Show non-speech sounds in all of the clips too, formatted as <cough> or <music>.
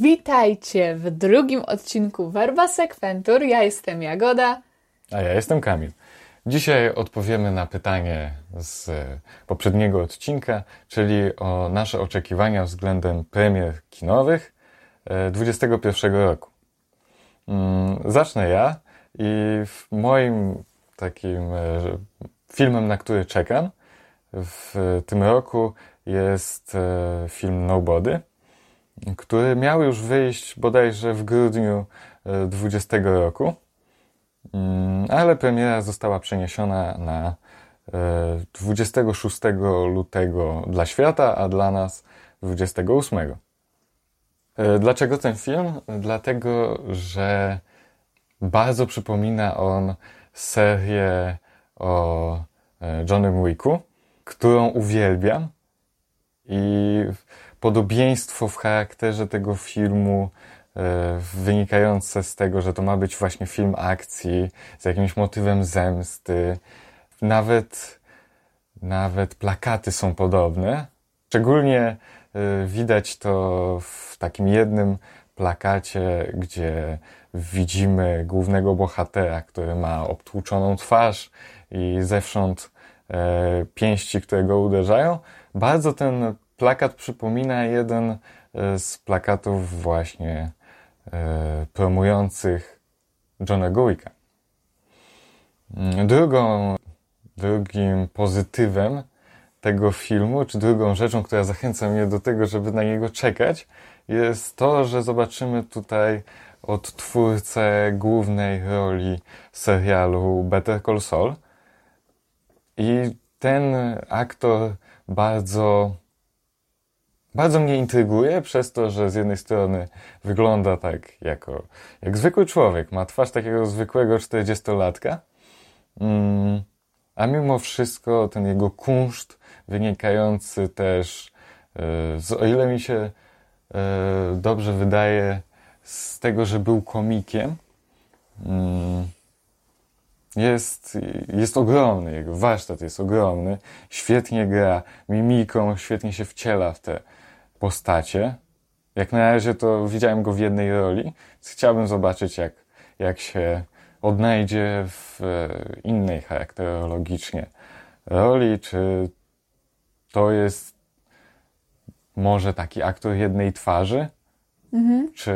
Witajcie w drugim odcinku Verba Sequentur. Ja jestem Jagoda. A ja jestem Kamil. Dzisiaj odpowiemy na pytanie z poprzedniego odcinka, czyli o nasze oczekiwania względem premier kinowych 2021 roku. Mm, zacznę ja i moim takim e, filmem, na który czekam w tym roku jest e, film Nobody który miał już wyjść bodajże w grudniu 2020 e, roku, mm, ale premiera została przeniesiona na 26 e, lutego dla świata, a dla nas 28. E, dlaczego ten film? Dlatego, że bardzo przypomina on serię o Johnnym Wicku, którą uwielbiam i podobieństwo w charakterze tego filmu e, wynikające z tego, że to ma być właśnie film akcji z jakimś motywem zemsty. Nawet, nawet plakaty są podobne. Szczególnie e, widać to w takim jednym plakacie, gdzie widzimy głównego bohatera, który ma obtłuczoną twarz i zewsząd e, pięści, które go uderzają. Bardzo ten plakat przypomina jeden e, z plakatów właśnie e, promujących Johna Wicka. Mm, drugą, drugim pozytywem tego filmu, czy drugą rzeczą, która zachęca mnie do tego, żeby na niego czekać, jest to, że zobaczymy tutaj odtwórcę głównej roli serialu Better Call Saul. I ten aktor bardzo bardzo mnie intryguje przez to, że z jednej strony wygląda tak jako, jak zwykły człowiek, ma twarz takiego zwykłego 40-latka, mm, a mimo wszystko ten jego kunszt wynikający też, e, z, o ile mi się e, dobrze wydaje, z tego, że był komikiem, mm, jest, jest ogromny, jego warsztat jest ogromny, świetnie gra mimiką, świetnie się wciela w te postacie. Jak na razie to widziałem go w jednej roli, więc chciałbym zobaczyć, jak, jak się odnajdzie w e, innej charakterologicznie roli, czy to jest może taki aktor jednej twarzy, mhm. czy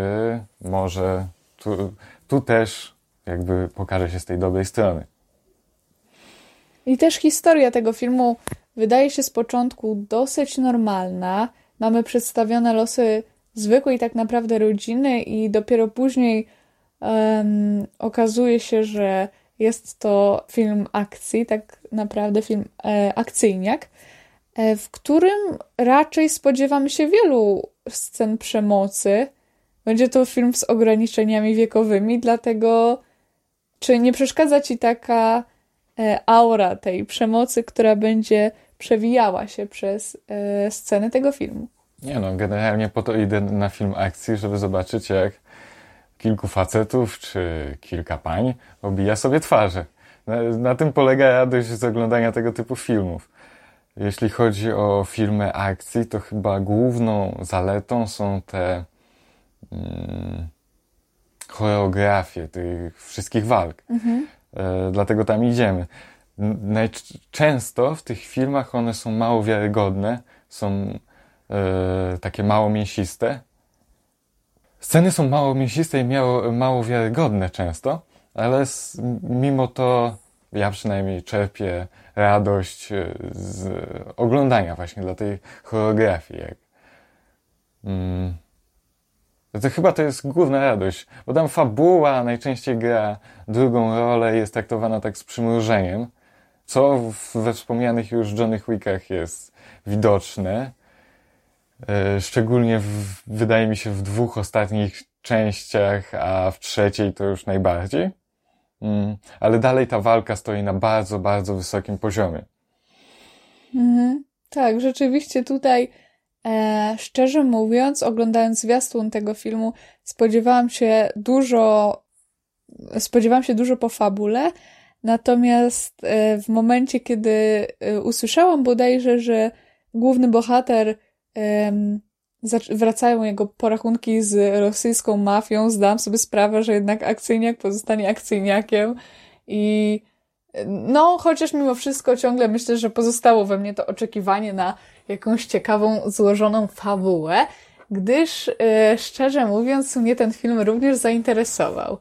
może tu, tu też jakby pokaże się z tej dobrej strony. I też historia tego filmu wydaje się z początku dosyć normalna mamy przedstawione losy zwykłej tak naprawdę rodziny i dopiero później um, okazuje się, że jest to film akcji, tak naprawdę film e, akcyjniak, e, w którym raczej spodziewamy się wielu scen przemocy. Będzie to film z ograniczeniami wiekowymi, dlatego czy nie przeszkadza ci taka e, aura tej przemocy, która będzie przewijała się przez e, sceny tego filmu. Nie no, generalnie po to idę na film akcji, żeby zobaczyć jak kilku facetów czy kilka pań obija sobie twarze. Na, na tym polega radość z oglądania tego typu filmów. Jeśli chodzi o filmy akcji, to chyba główną zaletą są te mm, choreografie tych wszystkich walk. Mhm. E, dlatego tam idziemy. Najczęsto w tych filmach one są mało wiarygodne, są e, takie mało mięsiste. Sceny są mało mięsiste i mało, mało wiarygodne często, ale z, mimo to ja przynajmniej czerpię radość e, z oglądania właśnie dla tej choreografii. Jak, mm, to chyba to jest główna radość, bo tam fabuła najczęściej gra drugą rolę i jest traktowana tak z przymrużeniem co we wspomnianych już Johnnych Wickach jest widoczne. E, szczególnie w, wydaje mi się w dwóch ostatnich częściach, a w trzeciej to już najbardziej. Mm, ale dalej ta walka stoi na bardzo, bardzo wysokim poziomie. Mhm. Tak, rzeczywiście tutaj, e, szczerze mówiąc, oglądając zwiastun tego filmu, spodziewałam się dużo, spodziewałam się dużo po fabule, Natomiast e, w momencie, kiedy e, usłyszałam bodajże, że główny bohater wracają jego porachunki z rosyjską mafią, zdałam sobie sprawę, że jednak akcyjniak pozostanie akcyjniakiem i no, chociaż mimo wszystko ciągle myślę, że pozostało we mnie to oczekiwanie na jakąś ciekawą, złożoną fabułę, gdyż yy, szczerze mówiąc, mnie ten film również zainteresował.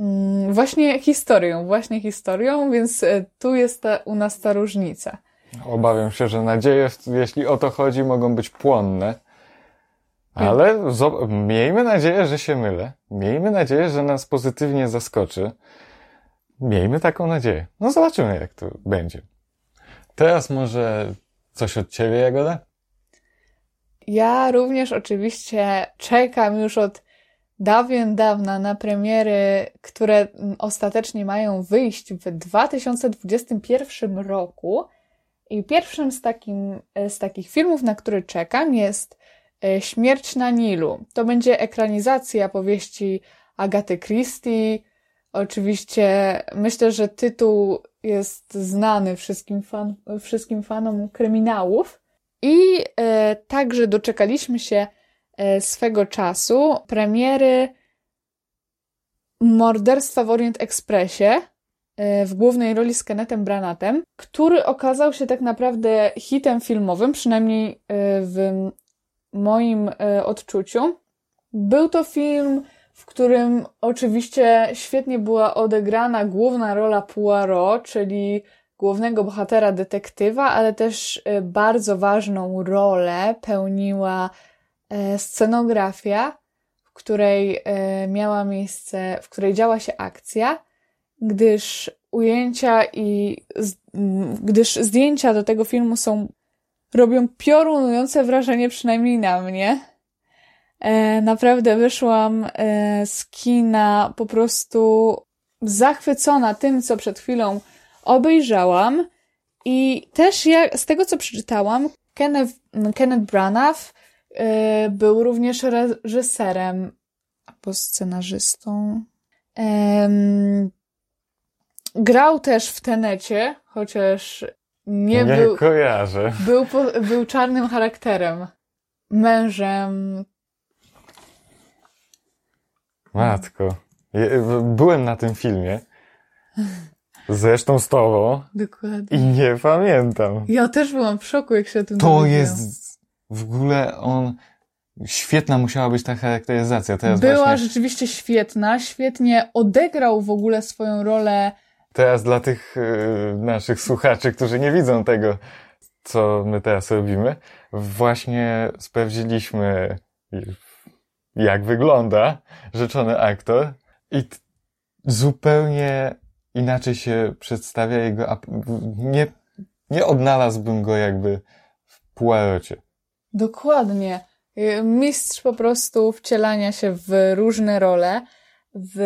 Yy, właśnie historią, właśnie historią, więc yy, tu jest ta, u nas ta różnica. Obawiam się, że nadzieje, jeśli o to chodzi, mogą być płonne. Ale miejmy nadzieję, że się mylę. Miejmy nadzieję, że nas pozytywnie zaskoczy. Miejmy taką nadzieję. No zobaczymy, jak to będzie. Teraz może coś od ciebie, Jagoda? Ja również oczywiście czekam już od dawien dawna na premiery, które ostatecznie mają wyjść w 2021 roku. I pierwszym z, takim, z takich filmów, na który czekam, jest e, Śmierć na Nilu. To będzie ekranizacja powieści Agaty Christie. Oczywiście myślę, że tytuł jest znany wszystkim, fan, wszystkim fanom kryminałów. I e, także doczekaliśmy się e, swego czasu premiery Morderstwa w Orient Expressie e, w głównej roli z Kennethem Branatem, który okazał się tak naprawdę hitem filmowym, przynajmniej e, w moim e, odczuciu. Był to film, w którym oczywiście świetnie była odegrana główna rola Poirot, czyli głównego bohatera detektywa, ale też e, bardzo ważną rolę pełniła e, scenografia, w której e, miała miejsce, w której działa się akcja, gdyż ujęcia i gdyż zdjęcia do tego filmu są robią piorunujące wrażenie przynajmniej na mnie. naprawdę wyszłam z kina po prostu zachwycona tym, co przed chwilą obejrzałam i też ja, z tego co przeczytałam, Kenneth, Kenneth Branagh był również reżyserem albo scenarzystą. Grał też w Tenecie, chociaż nie, nie był. kojarzę. Był, był czarnym charakterem. Mężem. Matko. Byłem na tym filmie. Zresztą z tobą. Dokładnie. I nie pamiętam. Ja też byłam w szoku, jak się o tym To dowiedziałam. jest w ogóle on. Świetna musiała być ta charakteryzacja. Teraz Była właśnie... rzeczywiście świetna, świetnie odegrał w ogóle swoją rolę. Teraz dla tych y, naszych słuchaczy, którzy nie widzą tego, co my teraz robimy, właśnie sprawdziliśmy, jak wygląda rzeczony aktor i zupełnie inaczej się przedstawia jego, nie, nie odnalazłbym go jakby w Poirocie. Dokładnie. Y, mistrz po prostu wcielania się w różne role. W,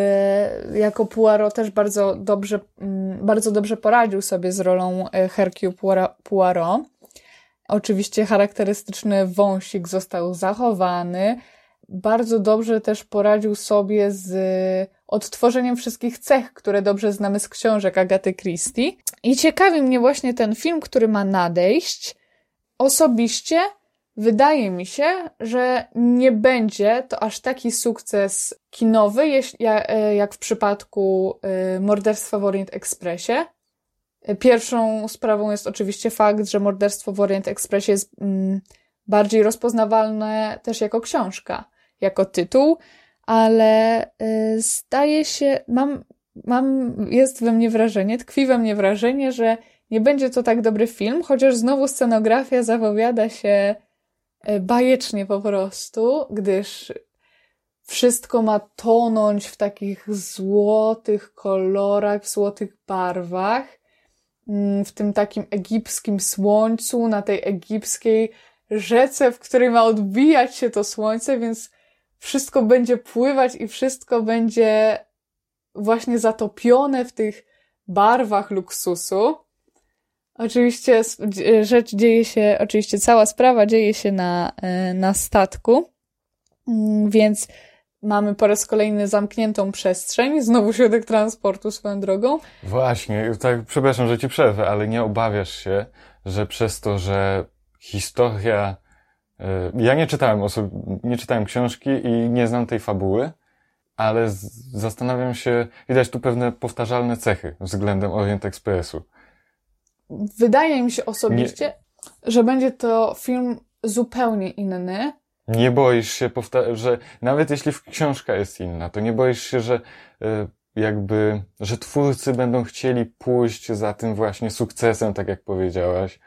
jako Poirot też bardzo dobrze, mm, bardzo dobrze poradził sobie z rolą y, Hercule Poirot. Oczywiście charakterystyczny wąsik został zachowany. Bardzo dobrze też poradził sobie z odtworzeniem wszystkich cech, które dobrze znamy z książek Agaty Christie. I ciekawi mnie właśnie ten film, który ma nadejść. Osobiście wydaje mi się, że nie będzie to aż taki sukces kinowy, e, jak w przypadku e, Morderstwa w Orient Expressie. Pierwszą sprawą jest oczywiście fakt, że Morderstwo w Orient Expressie jest mm, bardziej rozpoznawalne też jako książka, jako tytuł, ale zdaje się, mam, mam, jest we mnie wrażenie, tkwi we mnie wrażenie, że nie będzie to tak dobry film, chociaż znowu scenografia zapowiada się bajecznie po prostu, gdyż wszystko ma tonąć w takich złotych kolorach, w złotych barwach, mm, w tym takim egipskim słońcu, na tej egipskiej rzece, w której ma odbijać się to słońce, więc wszystko będzie pływać i wszystko będzie właśnie zatopione w tych barwach luksusu. Oczywiście rzecz dzieje się, oczywiście cała sprawa dzieje się na, e, na statku, mm, więc mamy po raz kolejny zamkniętą przestrzeń, znowu środek transportu swoją drogą. Właśnie, tak, przepraszam, że ci przerwę, ale nie obawiasz się, że przez to, że historia E, ja nie czytałem, oso- nie czytałem książki i nie znam tej fabuły, ale zastanawiam się, widać tu pewne powtarzalne cechy względem Orient Expressu. Wydaje mi się osobiście, nie... że będzie to film zupełnie inny. Nie boisz się, że nawet jeśli książka jest inna, to nie boisz się, że e, jakby, że twórcy będą chcieli pójść za tym właśnie sukcesem, tak jak powiedziałaś,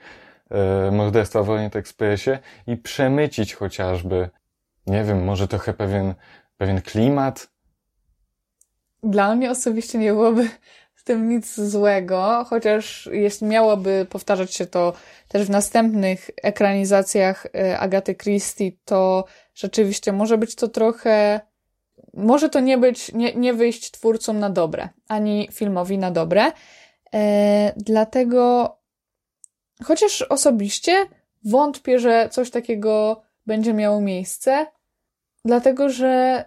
e, morderstwa w Orient Expressie i przemycić chociażby, nie wiem, może trochę pewien, pewien klimat. Dla mnie osobiście nie byłoby tym nic złego, chociaż jeśli miałoby powtarzać się to też w następnych ekranizacjach e, Agaty Christie, to rzeczywiście może być to trochę może to nie być, nie, nie wyjść twórcom na dobre, ani filmowi na dobre. E, dlatego, chociaż osobiście wątpię, że coś takiego będzie miało miejsce, dlatego że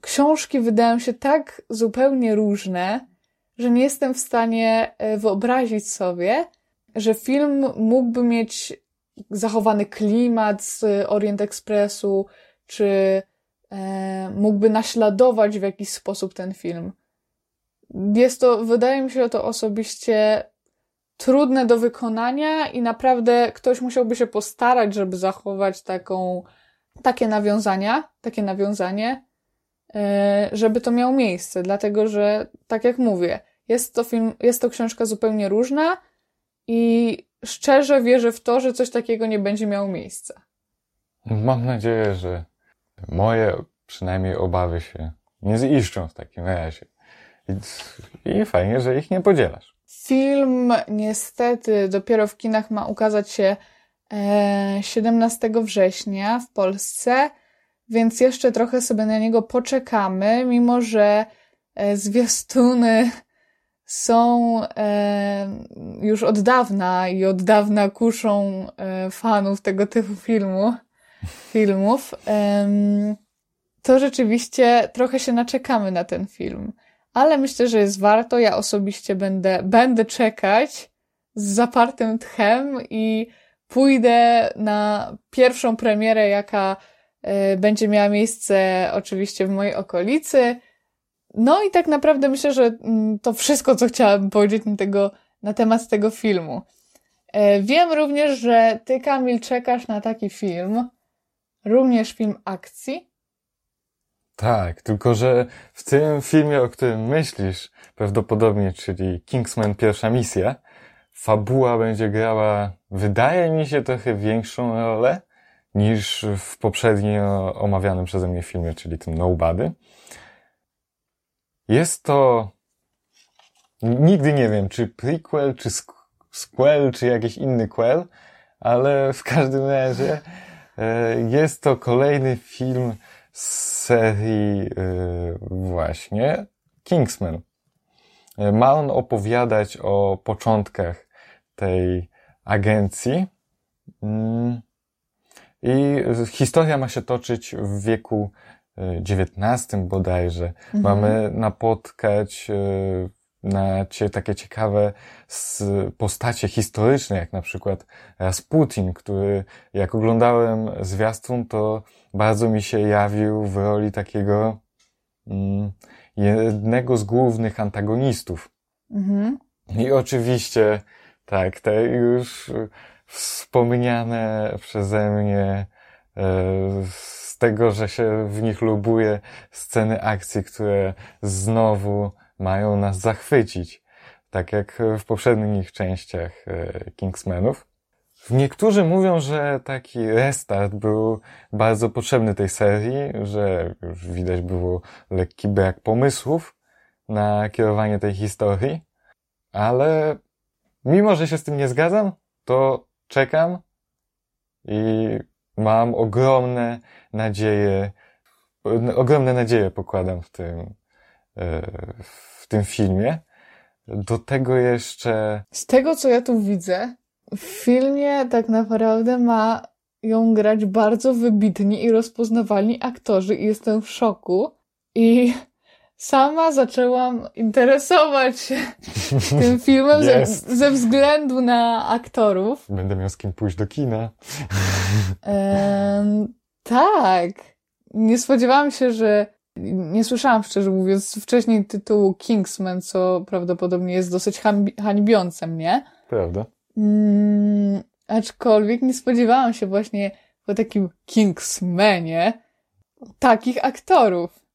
książki wydają się tak zupełnie różne, że nie jestem w stanie e, wyobrazić sobie, że film mógłby mieć zachowany klimat z Orient Expressu, czy e, mógłby naśladować w jakiś sposób ten film. Jest to, wydaje mi się to osobiście trudne do wykonania i naprawdę ktoś musiałby się postarać, żeby zachować taką, takie nawiązania, takie nawiązanie, żeby to miało miejsce, dlatego że, tak jak mówię, jest to film, jest to książka zupełnie różna i szczerze wierzę w to, że coś takiego nie będzie miało miejsca. Mam nadzieję, że moje przynajmniej obawy się nie ziszczą w takim razie. I, I fajnie, że ich nie podzielasz. Film niestety dopiero w kinach ma ukazać się 17 e, września w Polsce, więc jeszcze trochę sobie na niego poczekamy, mimo że e, zwiastuny <laughs> są e, już od dawna i od dawna kuszą fanów tego typu filmu filmów, to rzeczywiście trochę się naczekamy na ten film. Ale myślę, że jest warto. Ja osobiście będę, będę czekać z zapartym tchem i pójdę na pierwszą premierę, jaka e, będzie miała miejsce oczywiście w mojej okolicy. No i tak naprawdę myślę, że mm, to wszystko, co chciałabym powiedzieć na, tego, na temat tego filmu. E, wiem również, że ty, Kamil, czekasz na taki film również film akcji? Tak, tylko że w tym filmie, o którym myślisz, prawdopodobnie, czyli Kingsman pierwsza misja, fabuła będzie grała, wydaje mi się, trochę większą rolę niż w poprzednio omawianym przeze mnie filmie, czyli tym Nobody. Jest to, nigdy nie wiem, czy prequel, czy squel, czy jakiś inny quel, ale w każdym razie E, jest to kolejny film z serii e, właśnie Kingsman. E, ma on opowiadać o początkach tej agencji. Mm. I historia ma się toczyć w wieku XIX bodajże. Mhm. Mamy napotkać na cie, takie ciekawe postacie historyczne, jak na przykład Rasputin, który jak oglądałem zwiastun, to bardzo mi się jawił w roli takiego mm, jednego z głównych antagonistów. Mhm. I oczywiście, tak, te już wspomniane przeze mnie e, z tego, że się w nich lubuje sceny akcji, które znowu mają nas zachwycić, tak jak w poprzednich częściach e, Kingsmanów. Niektórzy mówią, że taki restart był bardzo potrzebny tej serii, że już widać było lekki brak pomysłów na kierowanie tej historii, ale mimo, że się z tym nie zgadzam, to czekam i mam ogromne nadzieje, ogromne nadzieje pokładam w tym, w tym filmie. Do tego jeszcze. Z tego, co ja tu widzę, w filmie tak naprawdę ma ją grać bardzo wybitni i rozpoznawalni aktorzy, i jestem w szoku. I sama zaczęłam interesować się <laughs> tym filmem ze, ze, względu na aktorów. Będę miał z kim pójść do kina. Ehm, tak. Nie spodziewałam się, że nie słyszałam, szczerze mówiąc, wcześniej tytułu Kingsman, co prawdopodobnie jest dosyć hańbiące mnie. Prawda. Mm, aczkolwiek nie spodziewałam się właśnie po takim Kingsmanie takich aktorów.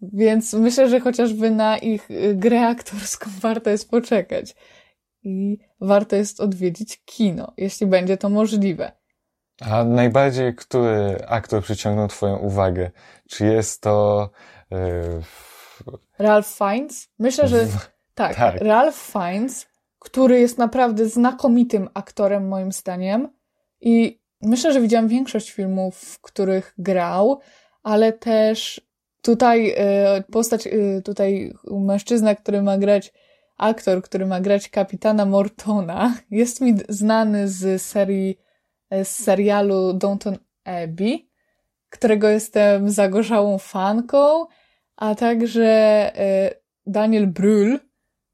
Więc myślę, że chociażby na ich y, grę aktorską <laughs> warto jest poczekać. I warto jest odwiedzić kino, jeśli będzie to możliwe. A najbardziej, który aktor przyciągnął Twoją uwagę? Czy jest to. Yy... Ralph Fiennes? Myślę, że tak, tak. Ralph Fiennes, który jest naprawdę znakomitym aktorem, moim zdaniem. I myślę, że widziałam większość filmów, w których grał, ale też tutaj y, postać, y, tutaj mężczyzna, który ma grać, aktor, który ma grać kapitana Mortona, <laughs> jest mi znany z serii z serialu Downton Abbey, którego jestem zagorzałą fanką, a także e, Daniel Brühl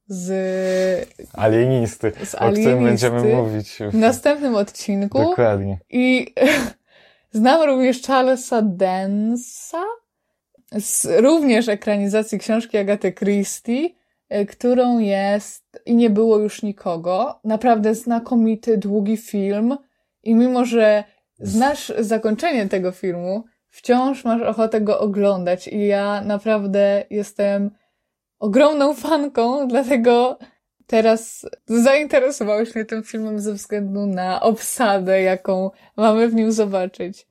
z Alienisty, z o którym będziemy mówić w następnym odcinku. Dokładnie. I <laughs> znam również Charlesa Densa z również ekranizacji książki Agaty Christie, e, którą jest I nie było już nikogo. Naprawdę znakomity, długi film i mimo, że znasz zakończenie tego filmu, wciąż masz ochotę go oglądać. I ja naprawdę jestem ogromną fanką, <laughs> dlatego teraz zainteresowałeś mnie tym filmem ze względu na obsadę, jaką mamy w nim zobaczyć.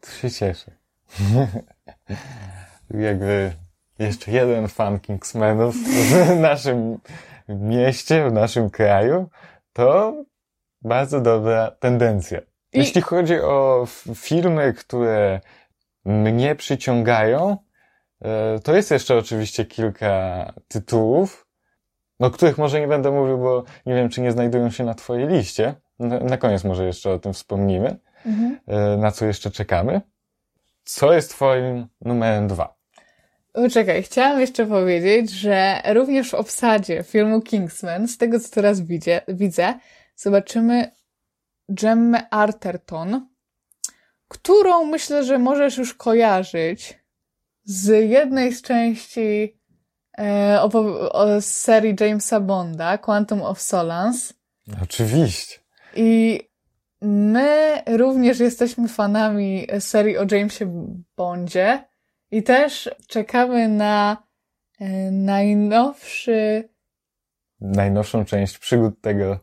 To się cieszę. <laughs> Jakby jeszcze jeden fan Kingsmanów w <laughs> naszym mieście, w naszym kraju, to bardzo dobra tendencja. I... Jeśli chodzi o filmy, które mnie przyciągają, e, to jest jeszcze oczywiście kilka tytułów, o których może nie będę mówił, bo nie wiem, czy nie znajdują się na Twojej liście. Na, koniec może jeszcze o tym wspomnimy, mhm. E, na co jeszcze czekamy. Co jest Twoim numerem dwa? Czekaj, chciałam jeszcze powiedzieć, że również w obsadzie filmu Kingsman, z tego co teraz widzę, widzę zobaczymy Gemmę Arterton, którą myślę, że możesz już kojarzyć z jednej z części e, o, serii Jamesa Bonda, Quantum of Solace. Oczywiście. I my również jesteśmy fanami serii o Jamesie Bondzie i też czekamy na e, najnowszy najnowszą część przygód tego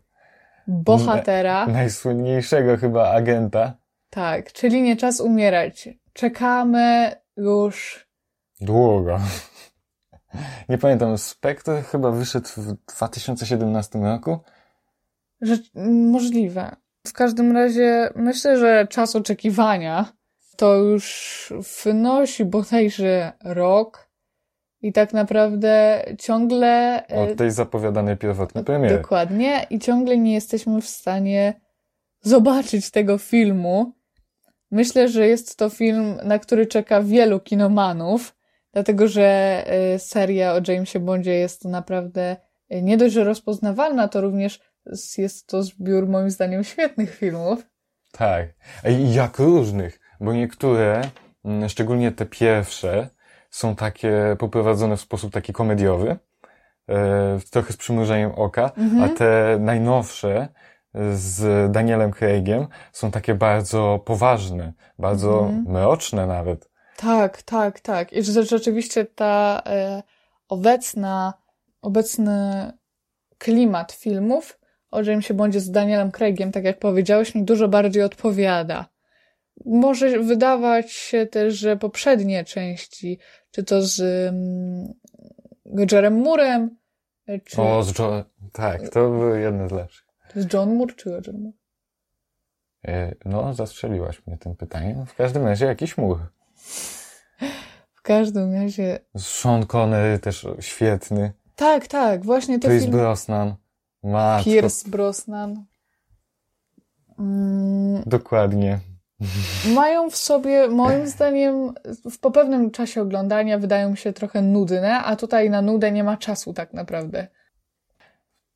bohatera. najsłynniejszego chyba agenta. Tak, czyli nie czas umierać. Czekamy już. Długo. Nie pamiętam, Spectre chyba wyszedł w 2017 roku? Że, możliwe. W każdym razie myślę, że czas oczekiwania to już wynosi bodajże rok. I tak naprawdę ciągle. E, Od tej zapowiadanej pierwotnej premiery. Dokładnie. I ciągle nie jesteśmy w stanie zobaczyć tego filmu. Myślę, że jest to film, na który czeka wielu kinomanów, dlatego że e, seria o Jamesie Bondzie jest naprawdę e, nie dość, że rozpoznawalna, to również jest to zbiór moim zdaniem świetnych filmów. Tak. I jak różnych, bo niektóre, mm, szczególnie te pierwsze, są takie poprowadzone w sposób taki komediowy, e, trochę z przymrużeniem oka, mhm. a te najnowsze z Danielem Craigiem są takie bardzo poważne, bardzo mhm. mroczne nawet. Tak, tak, tak. I że rzeczywiście ta e, obecna, obecny klimat filmów o Jamesie Bondzie z Danielem Craigiem, tak jak powiedziałeś, mi dużo bardziej odpowiada. Może wydawać się też, że poprzednie części czy to z um, Rogerem Murem, czy... O, z John... tak, to były jedne z lepszych. Jest John Moore czy Roger Moore? E, no, zastrzeliłaś mnie tym pytaniem. W każdym razie jakiś mur. W każdym razie... Sean Connery też świetny. Tak, tak, właśnie to Pierce film... Brosnan. Matko. Pierce Brosnan. Mm. Dokładnie. mają w sobie, moim <laughs> zdaniem, w, po pewnym czasie oglądania wydają się trochę nudne, a tutaj na nudę nie ma czasu tak naprawdę.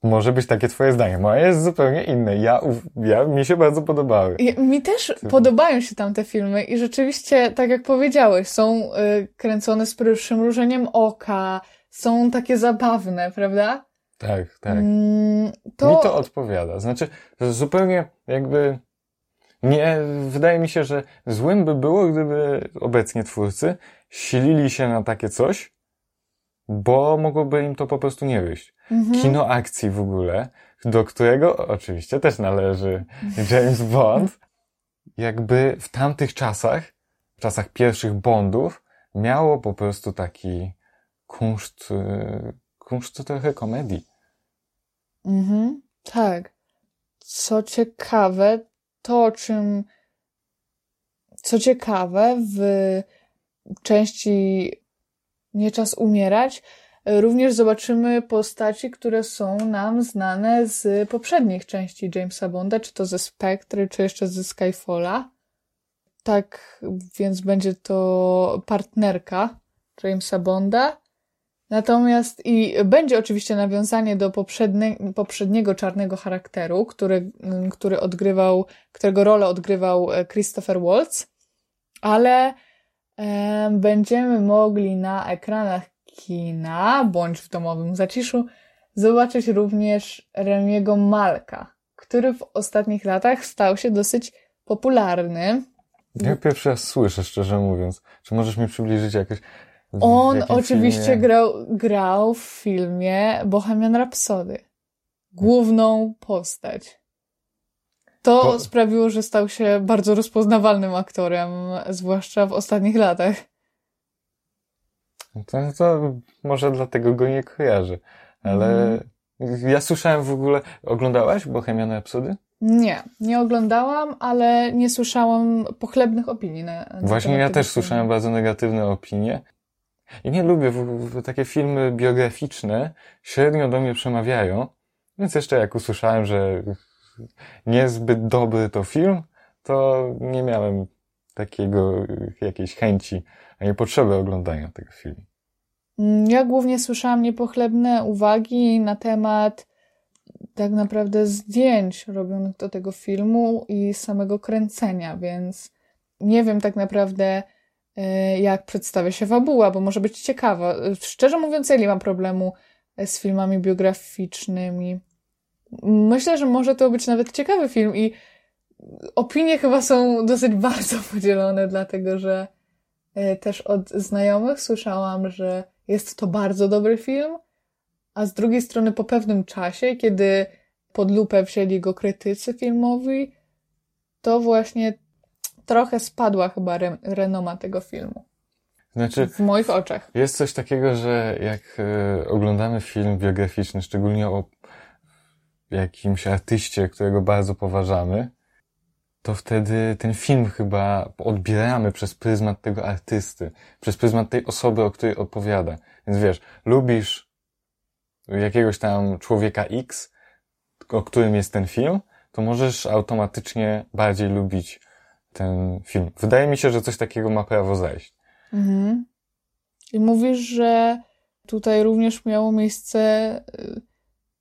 Może być takie twoje zdanie. Moje jest zupełnie inne. Ja, ja mi się bardzo podobały. Ja, mi też podobają się tam te filmy i rzeczywiście, tak jak powiedziałeś, są y, kręcone z przymrużeniem oka, są takie zabawne, prawda? Tak, tak. Mm, to... Mi to odpowiada. Znaczy, zupełnie jakby nie, wydaje mi się, że złym by było, gdyby obecnie twórcy silili się na takie coś, bo mogłoby im to po prostu nie wyjść. Mhm. Kino akcji w ogóle, do którego oczywiście też należy James Bond, jakby w tamtych czasach, w czasach pierwszych Bondów, miało po prostu taki kunszt, y, kunszt trochę komedii. Mhm, tak. Co ciekawe, to czym, co ciekawe, w części Nie czas umierać, również zobaczymy postaci, które są nam znane z poprzednich części Jamesa Bonda, czy to ze Spectre, czy jeszcze ze Skyfalla. Tak więc będzie to partnerka Jamesa Bonda. Natomiast i będzie oczywiście nawiązanie do poprzednie, poprzedniego czarnego charakteru, który, który odgrywał, którego rolę odgrywał e, Christopher Waltz, ale e, będziemy mogli na ekranach kina bądź w domowym zaciszu zobaczyć również Remiego Malka, który w ostatnich latach stał się dosyć popularny. Ja pierwszy raz słyszę, szczerze mówiąc. Czy możesz mi przybliżyć jakoś on oczywiście grał, grał w filmie Bohemian Rhapsody. Główną postać. To Bo... sprawiło, że stał się bardzo rozpoznawalnym aktorem, zwłaszcza w ostatnich latach. To, to może dlatego go nie kojarzy. Ale mm. ja słyszałem w ogóle... Oglądałaś Bohemian Rhapsody? Nie, nie oglądałam, ale nie słyszałam pochlebnych opinii. Na, na Właśnie ja też słyszałem bardzo negatywne opinie. I nie lubię w, w, takie filmy biograficzne, średnio do mnie przemawiają, więc jeszcze jak usłyszałem, że niezbyt dobry to film, to nie miałem takiego jakiejś chęci, a nie potrzeby oglądania tego filmu. Mm, ja głównie słyszałam niepochlebne uwagi na temat tak naprawdę zdjęć robionych do tego filmu i samego kręcenia, więc nie wiem tak naprawdę, jak przedstawia się fabuła, bo może być ciekawa. Szczerze mówiąc, ja nie mam problemu z filmami biograficznymi. Myślę, że może to być nawet ciekawy film i opinie chyba są dosyć <laughs> bardzo podzielone, dlatego że e, też od znajomych słyszałam, że jest to bardzo dobry film, a z drugiej strony po pewnym czasie, kiedy pod lupę wzięli go krytycy filmowi, to właśnie trochę spadła chyba re renoma tego filmu. Znaczy, w moich oczach. Jest coś takiego, że jak y, oglądamy film biograficzny, szczególnie o jakimś artyście, którego bardzo poważamy, to wtedy ten film chyba odbieramy przez pryzmat tego artysty, przez pryzmat tej osoby, o której opowiada. Więc wiesz, lubisz jakiegoś tam człowieka X, o którym jest ten film, to możesz automatycznie bardziej lubić ten film. Wydaje mi się, że coś takiego ma prawo zajść. Mhm. I mówisz, że tutaj również miało miejsce y,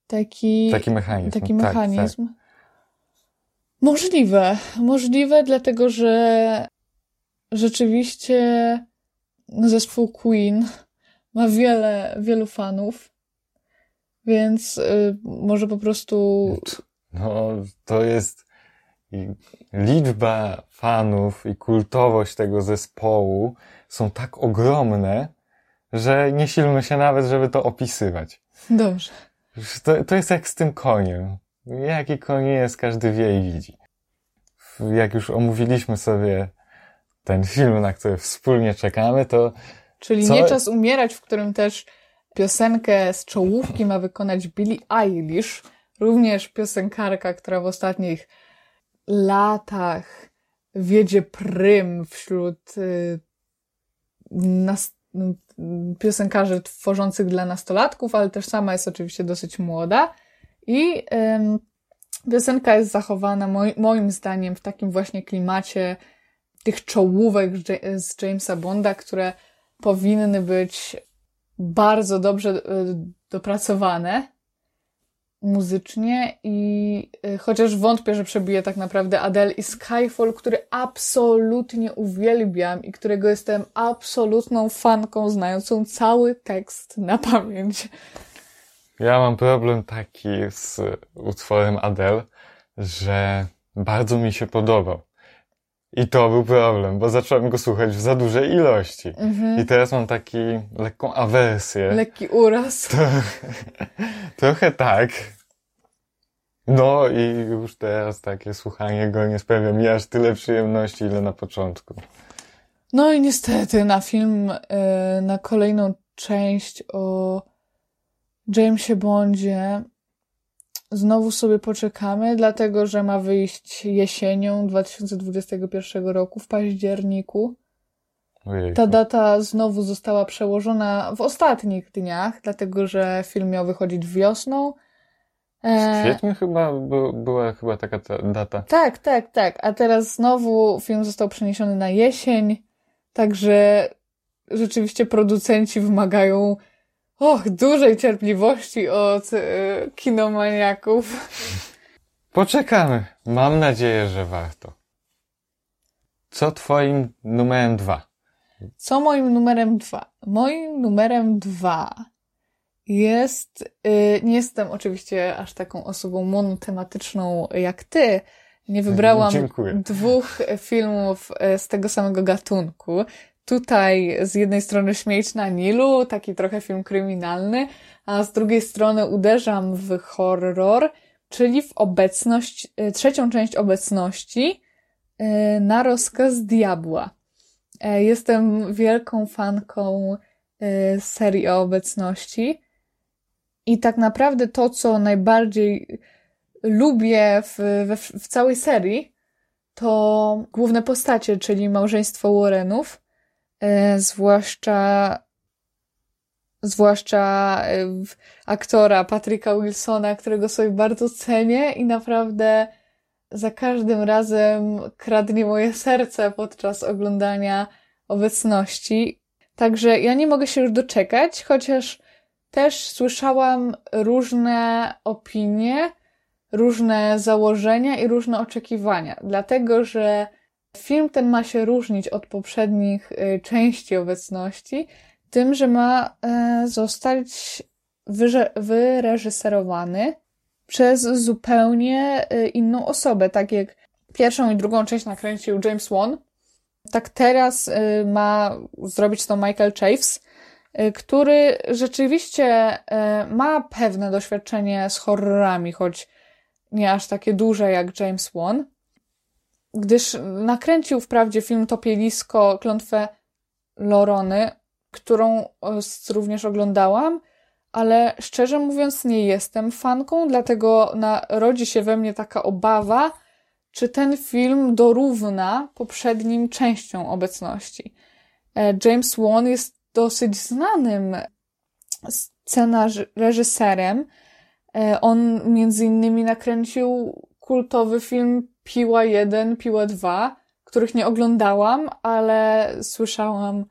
taki, taki mechanizm. Taki mechanizm. Tak, tak. Możliwe. Możliwe, dlatego że rzeczywiście zespół Queen ma wiele, wielu fanów, więc y, może po prostu. No, to jest i liczba fanów i kultowość tego zespołu są tak ogromne, że nie silmy się nawet, żeby to opisywać. Dobrze. To, to jest jak z tym koniem. Jaki koń jest, każdy wie i widzi. Jak już omówiliśmy sobie ten film, na który wspólnie czekamy, to. Czyli co... nie czas umierać, w którym też piosenkę z czołówki ma wykonać Billie Eilish, również piosenkarka, która w ostatnich latach wiedzie prym wśród y, piosenkarzy tworzących dla nastolatków, ale też sama jest oczywiście dosyć młoda. I Piosenka jest zachowana moi, moim zdaniem w takim właśnie klimacie tych czołówek z Jamesa Bonda, które powinny być bardzo dobrze e, dopracowane muzycznie i e, chociaż wątpię, że przebije tak naprawdę Adele i Skyfall, który absolutnie uwielbiam i którego jestem absolutną fanką, znającą cały tekst na pamięć. Ja mam problem taki z utworem Adele, że bardzo mi się podobał. I to był problem, bo zacząłem go słuchać w za dużej ilości. Mhm. I teraz mam taki lekką awersję. Lekki uraz. To, <laughs> trochę tak. No i już teraz takie słuchanie go nie sprawia mi aż tyle przyjemności, ile na początku. No i niestety na film, e, na kolejną część o Jamesie Bondzie znowu sobie poczekamy, dlatego że ma wyjść jesienią 2021 roku, w październiku. Ojejku. Ta data znowu została przełożona w ostatnich dniach, dlatego że film miał wychodzić wiosną. W kwietniu chyba by, była chyba taka data. Tak, tak, tak. A teraz znowu film został przeniesiony na jesień, także rzeczywiście producenci wymagają och, dużej cierpliwości od y, kinomaniaków. Poczekamy. Mam nadzieję, że warto. Co twoim numerem dwa? Co moim numerem dwa? Moim numerem dwa jest, y, nie jestem oczywiście aż taką osobą monotematyczną jak ty, nie wybrałam Dziękuję. dwóch filmów y, z tego samego gatunku. Tutaj z jednej strony Śmierć na Nilu, taki trochę film kryminalny, a z drugiej strony uderzam w horror, czyli w obecność, y, trzecią część obecności na rozkaz diabła. E, jestem wielką fanką serii o obecności i tak naprawdę to, co najbardziej lubię w, w, w całej serii, to główne postacie, czyli małżeństwo Warrenów, e, zwłaszcza zwłaszcza e, aktora Patryka Wilsona, którego sobie bardzo cenię i naprawdę za każdym razem kradnie moje serce podczas oglądania obecności. Także ja nie mogę się już doczekać, chociaż też słyszałam różne opinie, różne założenia i różne oczekiwania, dlatego że film ten ma się różnić od poprzednich y, części obecności, tym, że ma y, zostać wyreżyserowany przez zupełnie y, inną osobę, tak jak pierwszą i drugą część nakręcił James Wan, tak teraz ma zrobić to Michael Chaves, który rzeczywiście y, ma pewne doświadczenie z horrorami, choć nie aż takie duże jak James Wan, gdyż nakręcił wprawdzie film Topielisko, klątwę Lorony, którą również oglądałam, ale szczerze mówiąc nie jestem fanką, dlatego narodzi się we mnie taka obawa, czy ten film dorówna poprzednim częściom obecności. E, James Wan jest dosyć znanym scenarzem. E, on między innymi nakręcił kultowy film Piła 1, Piła 2, których nie oglądałam, ale słyszałam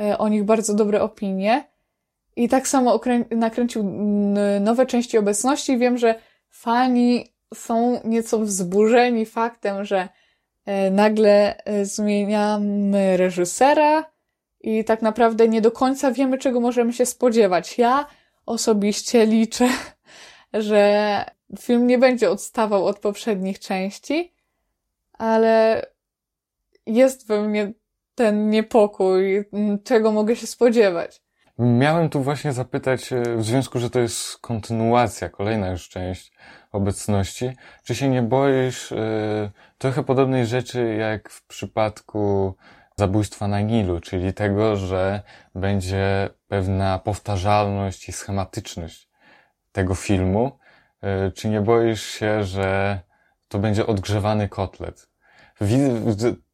e, o nich bardzo dobre opinie. I tak samo nakręcił nowe części obecności. Wiem, że fani są nieco wzburzeni faktem, że e, nagle zmieniamy reżysera, i tak naprawdę nie do końca wiemy, czego możemy się spodziewać. Ja osobiście liczę, <laughs> że film nie będzie odstawał od poprzednich części, ale jest we mnie ten niepokój, czego mogę się spodziewać. Miałem tu właśnie zapytać, e, w związku, że to jest kontynuacja, kolejna już część obecności, czy się nie boisz y, trochę podobnej rzeczy jak w przypadku zabójstwa na Nilu, czyli tego, że będzie pewna powtarzalność i schematyczność tego filmu. E, czy nie boisz się, że to będzie odgrzewany kotlet?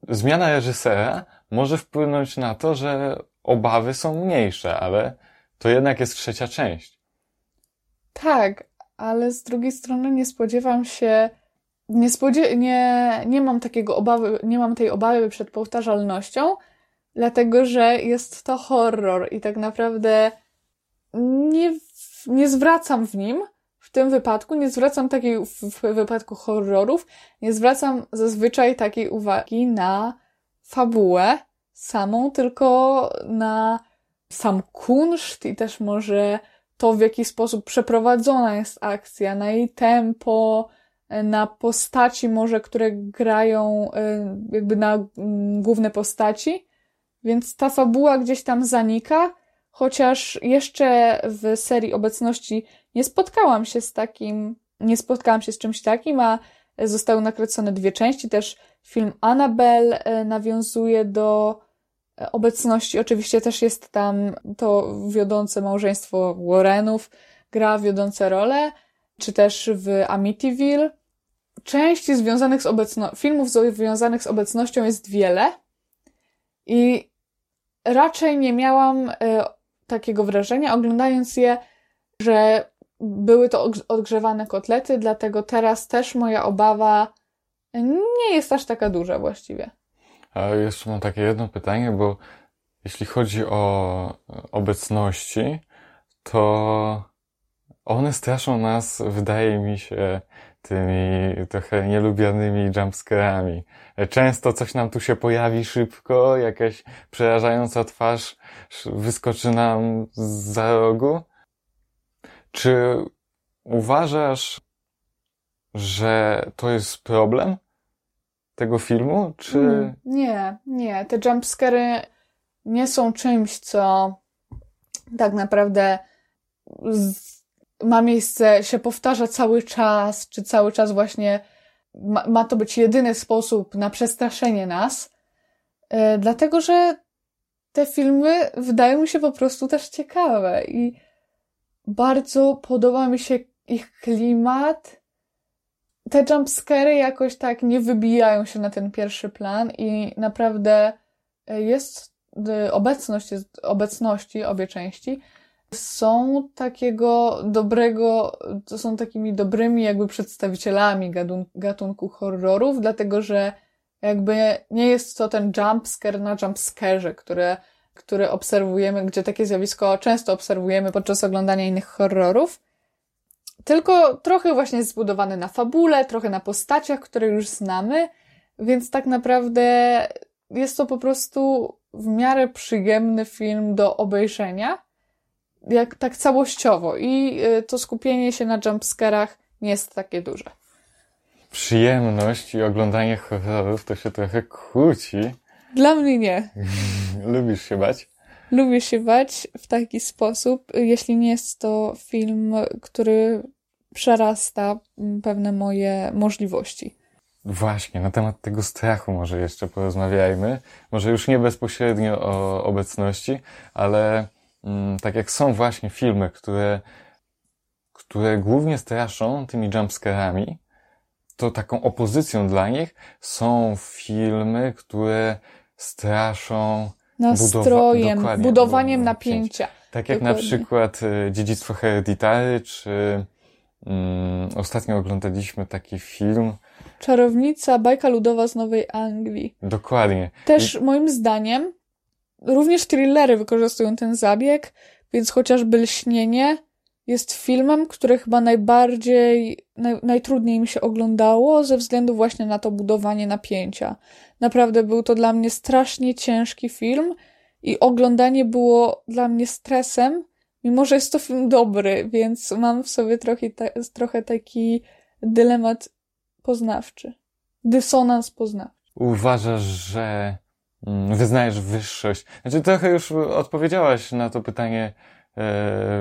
Zmiana reżysera może wpłynąć na to, że obawy są mniejsze, ale to jednak jest trzecia część. Tak, ale z drugiej strony nie spodziewam się, nie, spodzie nie, nie mam takiego obawy, nie mam tej obawy przed powtarzalnością, dlatego że jest to horror i tak naprawdę nie, nie zwracam w nim, w tym wypadku, nie zwracam takiej, w wypadku horrorów, nie zwracam zazwyczaj takiej uwagi na fabułę samą, tylko na sam kunszt i też może to, w jaki sposób przeprowadzona jest akcja, na jej tempo, na postaci może, które grają e, jakby na mm, główne postaci. Więc ta fabuła gdzieś tam zanika, chociaż jeszcze w serii obecności nie spotkałam się z takim, nie spotkałam się z czymś takim, a zostały nakręcone dwie części. Też film Annabelle e, nawiązuje do e, obecności. Oczywiście też jest tam to wiodące małżeństwo Warrenów, gra wiodące role, czy też w Amityville. Części związanych z obecnością, filmów związanych z obecnością jest wiele i raczej nie miałam y, takiego wrażenia, oglądając je, że były to odgrzewane kotlety, dlatego teraz też moja obawa nie jest aż taka duża właściwie. A jeszcze mam takie jedno pytanie, bo jeśli chodzi o obecności, to one straszą nas, wydaje mi się, tymi trochę nielubianymi jumpscarami. Często coś nam tu się pojawi szybko, jakaś przerażająca twarz wyskoczy nam za rogu. Czy uważasz, że to jest problem tego filmu, czy... Mm, nie, nie. Te jumpscary nie są czymś, co tak naprawdę z ma miejsce, się powtarza cały czas, czy cały czas właśnie ma, ma to być jedyny sposób na przestraszenie nas, yy, dlatego że te filmy wydają mi się po prostu też ciekawe i bardzo podoba mi się ich klimat. Te jumpscary jakoś tak nie wybijają się na ten pierwszy plan i naprawdę e, jest e, obecność, jest obecności obie części są takiego dobrego, to są takimi dobrymi jakby przedstawicielami gatunku horrorów, dlatego że jakby nie jest to ten jumpscare na jumpscarze, które, które obserwujemy, gdzie takie zjawisko często obserwujemy podczas oglądania innych horrorów, tylko trochę właśnie zbudowany na fabule, trochę na postaciach, które już znamy, więc tak naprawdę jest to po prostu w miarę przyjemny film do obejrzenia jak tak całościowo i y, to skupienie się na jumpscarach nie jest takie duże. Przyjemność i oglądanie horrorów to się trochę kłóci. Dla mnie nie. <laughs> Lubisz się bać? Lubię się bać w taki sposób, jeśli nie jest to film, który przerasta mm, pewne moje możliwości. Właśnie, na temat tego strachu może jeszcze porozmawiajmy. Może już nie bezpośrednio o obecności, ale tak jak są właśnie filmy, które, które głównie straszą tymi jumpscarami, to taką opozycją dla nich są filmy, które straszą nastrojem, budowa budowaniem napięcia. Tak jak Dokładnie. na przykład y, Dziedzictwo Hereditary, czy um, ostatnio oglądaliśmy taki film. Czarownica, bajka ludowa z Nowej Anglii. Dokładnie. Też I... moim zdaniem Również thrillery wykorzystują ten zabieg, więc chociażby Lśnienie jest filmem, który chyba najbardziej, naj, najtrudniej mi się oglądało ze względu właśnie na to budowanie napięcia. Naprawdę był to dla mnie strasznie ciężki film i oglądanie było dla mnie stresem, mimo że jest to film dobry, więc mam w sobie trochę, ta, trochę taki dylemat poznawczy. Dysonans poznawczy. Uważasz, że wyznajesz wyższość. Znaczy, trochę już odpowiedziałaś na to pytanie e,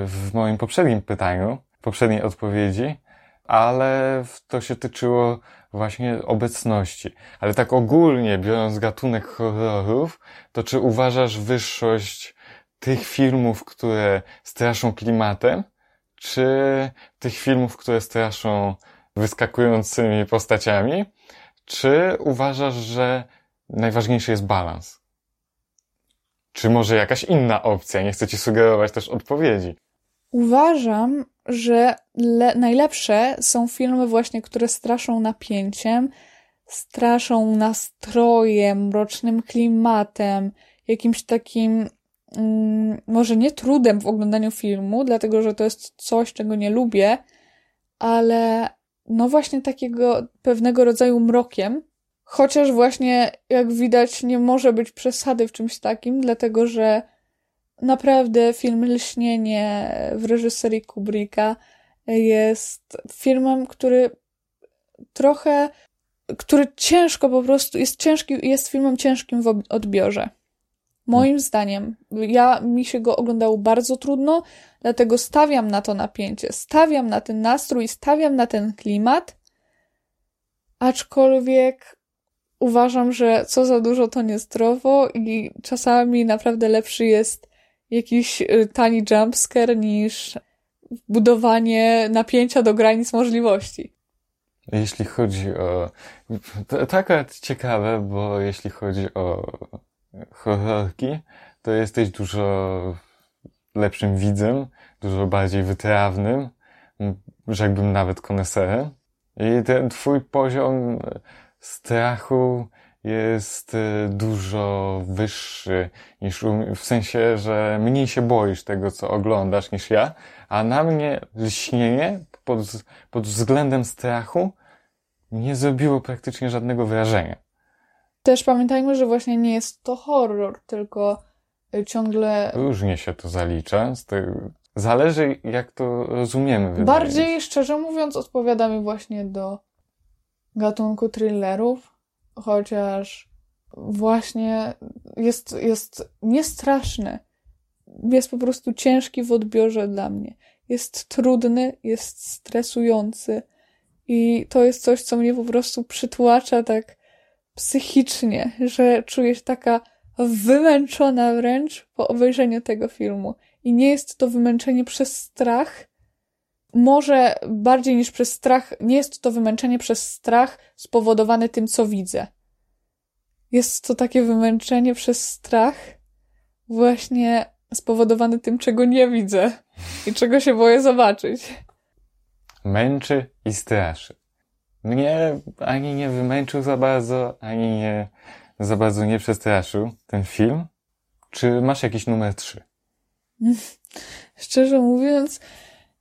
w moim poprzednim pytaniu, poprzedniej odpowiedzi, ale to się tyczyło właśnie obecności. Ale tak ogólnie, biorąc gatunek horrorów, to czy uważasz wyższość tych filmów, które straszą klimatem, czy tych filmów, które straszą wyskakującymi postaciami? Czy uważasz, że najważniejszy jest balans. Czy może jakaś inna opcja? Nie chcę ci sugerować też odpowiedzi. Uważam, że le- najlepsze są filmy właśnie, które straszą napięciem, straszą nastrojem, mrocznym klimatem, jakimś takim mm, może nie trudem w oglądaniu filmu, dlatego że to jest coś, czego nie lubię, ale no właśnie takiego pewnego rodzaju mrokiem, chociaż właśnie jak widać nie może być przesady w czymś takim, dlatego że naprawdę film Lśnienie w reżyserii Kubricka jest filmem, który trochę, który ciężko po prostu, jest ciężki, jest filmem ciężkim w odbiorze. Moim zdaniem, ja mi się go oglądało bardzo trudno, dlatego stawiam na to napięcie, stawiam na ten nastrój, stawiam na ten klimat, aczkolwiek uważam, że co za dużo to niezdrowo i czasami naprawdę lepszy jest jakiś y, tani jumpscare niż budowanie napięcia do granic możliwości. Jeśli chodzi o... To, to akurat ciekawe, bo jeśli chodzi o horrorki, to jesteś dużo lepszym widzem, dużo bardziej wytrawnym, rzekłbym nawet koneserem. I ten twój poziom strachu jest y, dużo wyższy niż w sensie, że mniej się boisz tego, co oglądasz niż ja, a na mnie lśnienie pod, pod względem strachu nie zrobiło praktycznie żadnego wrażenia. Też pamiętajmy, że właśnie nie jest to horror, tylko y, ciągle. Różnie się to zalicza. Zależy, jak to rozumiemy. Bardziej, szczerze mówiąc, odpowiada mi właśnie do gatunku thrillerów, chociaż właśnie jest, jest niestraszny. Jest po prostu ciężki w odbiorze dla mnie. Jest trudny, jest stresujący i to jest coś, co mnie po prostu przytłacza tak psychicznie, że czuję się taka wymęczona wręcz po obejrzeniu tego filmu. I nie jest to wymęczenie przez strach, może bardziej niż przez strach, nie jest to wymęczenie przez strach spowodowane tym, co widzę. Jest to takie wymęczenie przez strach, właśnie spowodowane tym, czego nie widzę i czego się boję zobaczyć. Męczy i straszy. Mnie ani nie wymęczył za bardzo, ani nie za bardzo nie przestraszył ten film. Czy masz jakiś numer trzy? <laughs> Szczerze mówiąc,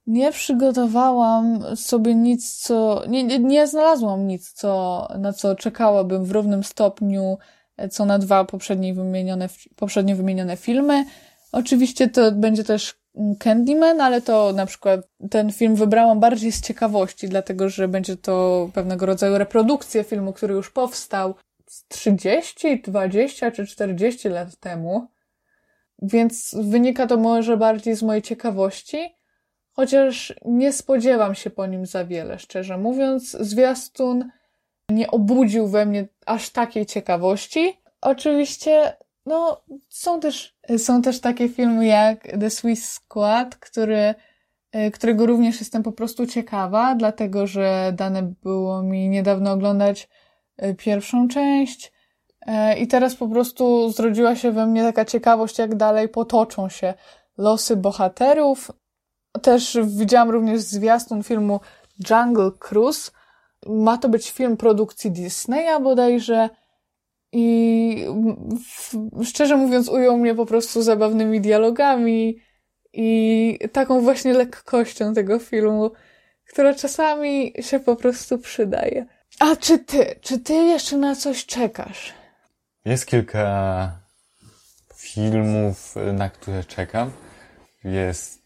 nie przygotowałam sobie nic, co. Nie, nie, nie znalazłam nic, co, na co czekałabym w równym stopniu, co na dwa poprzednie wymienione, poprzednio wymienione filmy. Oczywiście to będzie też Candyman, ale to na przykład ten film wybrałam bardziej z ciekawości, dlatego że będzie to pewnego rodzaju reprodukcja filmu, który już powstał 30, 20 czy 40 lat temu. Więc wynika to może bardziej z mojej ciekawości, chociaż nie spodziewam się po nim za wiele, szczerze mówiąc. Zwiastun nie obudził we mnie aż takiej ciekawości. Oczywiście, no, są też, są też takie filmy jak The Swiss Squad, który, e, którego również jestem po prostu ciekawa, dlatego że dane było mi niedawno oglądać e, pierwszą część. E, I teraz po prostu zrodziła się we mnie taka ciekawość, jak dalej potoczą się losy bohaterów. Też widziałam również zwiastun filmu Jungle Cruise. Ma to być film produkcji Disneya bodajże. I szczerze mówiąc, ujął mnie po prostu zabawnymi dialogami i taką właśnie lekkością tego filmu, która czasami się po prostu przydaje. A czy ty, czy ty jeszcze na coś czekasz? Jest kilka filmów, na które czekam. Jest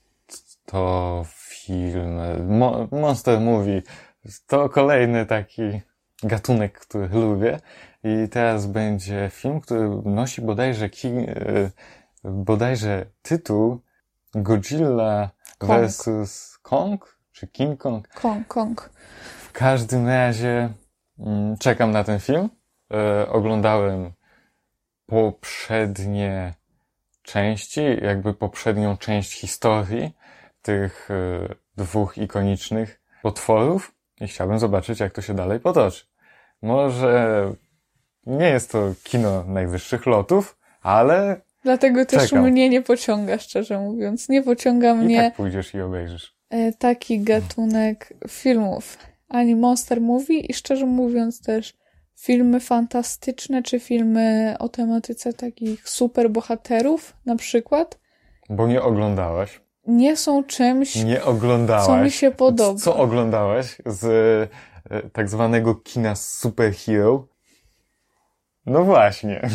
to film Mo Monster Movie. To kolejny taki gatunek, który lubię. I teraz będzie film, który nosi bodajże, King, e, bodajże tytuł Godzilla Kong. vs. Kong? Czy King Kong? Kong, Kong. W każdym razie mm, czekam na ten film. E, oglądałem poprzednie części, jakby poprzednią część historii tych e, dwóch ikonicznych potworów i chciałbym zobaczyć, jak to się dalej potoczy. Może nie jest to kino najwyższych lotów, ale Dlatego też Czekam. mnie nie pociąga, szczerze mówiąc. Nie pociąga I mnie tak pójdziesz i obejrzysz. e, taki gatunek filmów. Ani Monster Movie i szczerze mówiąc też filmy fantastyczne, czy filmy o tematyce takich superbohaterów na przykład, Bo nie oglądałaś. Nie są czymś, Nie oglądałaś. co mi się podoba. Co oglądałaś z e, tak zwanego kina superhero? No właśnie.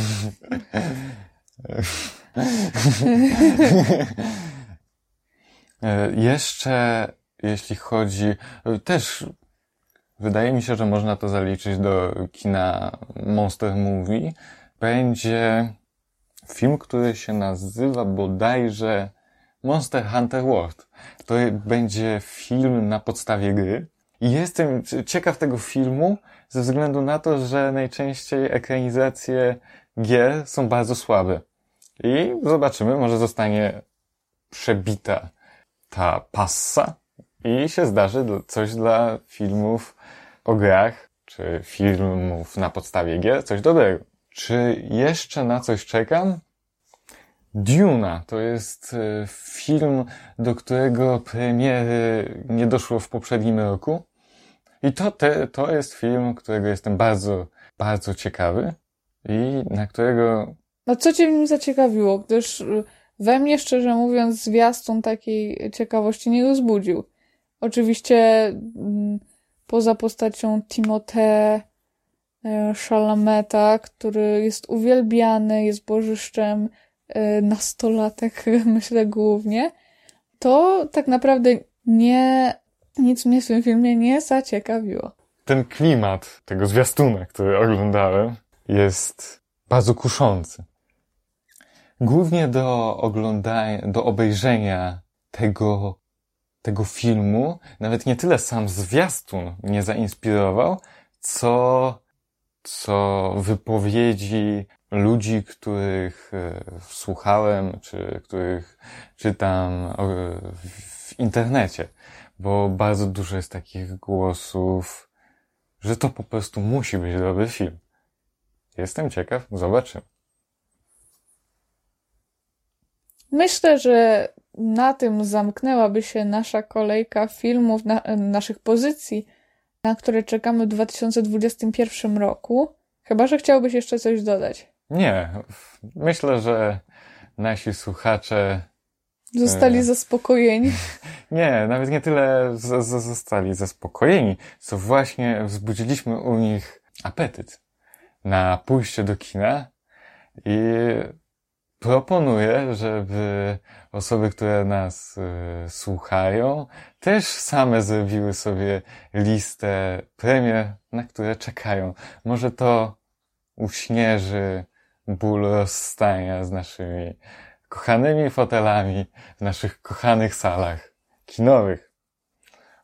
E, Jeszcze jeśli chodzi, e, też wydaje mi się, że można to zaliczyć do kina Monster Movie, będzie film, który się nazywa bodajże Monster Hunter World. To będzie film na podstawie gry. I jestem ciekaw tego filmu ze względu na to, że najczęściej ekranizacje gier są bardzo słabe. I zobaczymy, może zostanie przebita ta passa i się zdarzy coś dla filmów o grach, czy filmów na podstawie gier, coś dobrego. Czy jeszcze na coś czekam? Duna to jest e, film, do którego premiery nie doszło w poprzednim roku. I to, te, to jest film, którego jestem bardzo, bardzo ciekawy i na którego No co cię w nim zaciekawiło? Gdyż y, we mnie, szczerze mówiąc, zwiastun takiej ciekawości nie wzbudził. Oczywiście mm, poza postacią Timothée e, Chalameta, który jest uwielbiany, jest bożyszczem e, nastolatek, <laughs> myślę głównie, to tak naprawdę nie, nic mnie w tym filmie nie zaciekawiło. ten klimat tego zwiastuna, który oglądałem, jest bardzo kuszący. Głównie do oglądania, do obejrzenia tego, tego filmu, nawet nie tyle sam zwiastun mnie zainspirował, co, co wypowiedzi ludzi, których e, słuchałem, czy których czytam e, w internecie, bo bardzo dużo jest takich głosów, że to po prostu musi być dobry film. Jestem ciekaw, zobaczymy. Myślę, że na tym zamknęłaby się nasza kolejka filmów, na, naszych pozycji, na które czekamy w 2021 roku. Chyba, że chciałbyś jeszcze coś dodać. Nie, myślę, że nasi słuchacze Zostali E. zaspokojeni. <laughs> Nie, nawet nie tyle z, z, zostali zaspokojeni, co właśnie wzbudziliśmy u nich apetyt na pójście do kina i proponuję, żeby osoby, które nas y, słuchają, też same zrobiły sobie listę premier, na które czekają. Może to uśnieży ból rozstania z naszymi kochanymi fotelami w naszych kochanych salach kinowych.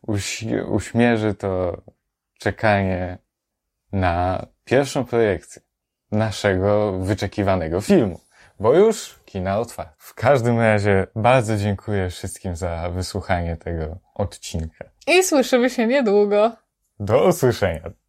Uś, uśmierzy to czekanie na pierwszą projekcję naszego wyczekiwanego filmu, bo już kina otwarte. W każdym razie bardzo dziękuję wszystkim za wysłuchanie tego odcinka. I słyszymy się niedługo. Do usłyszenia.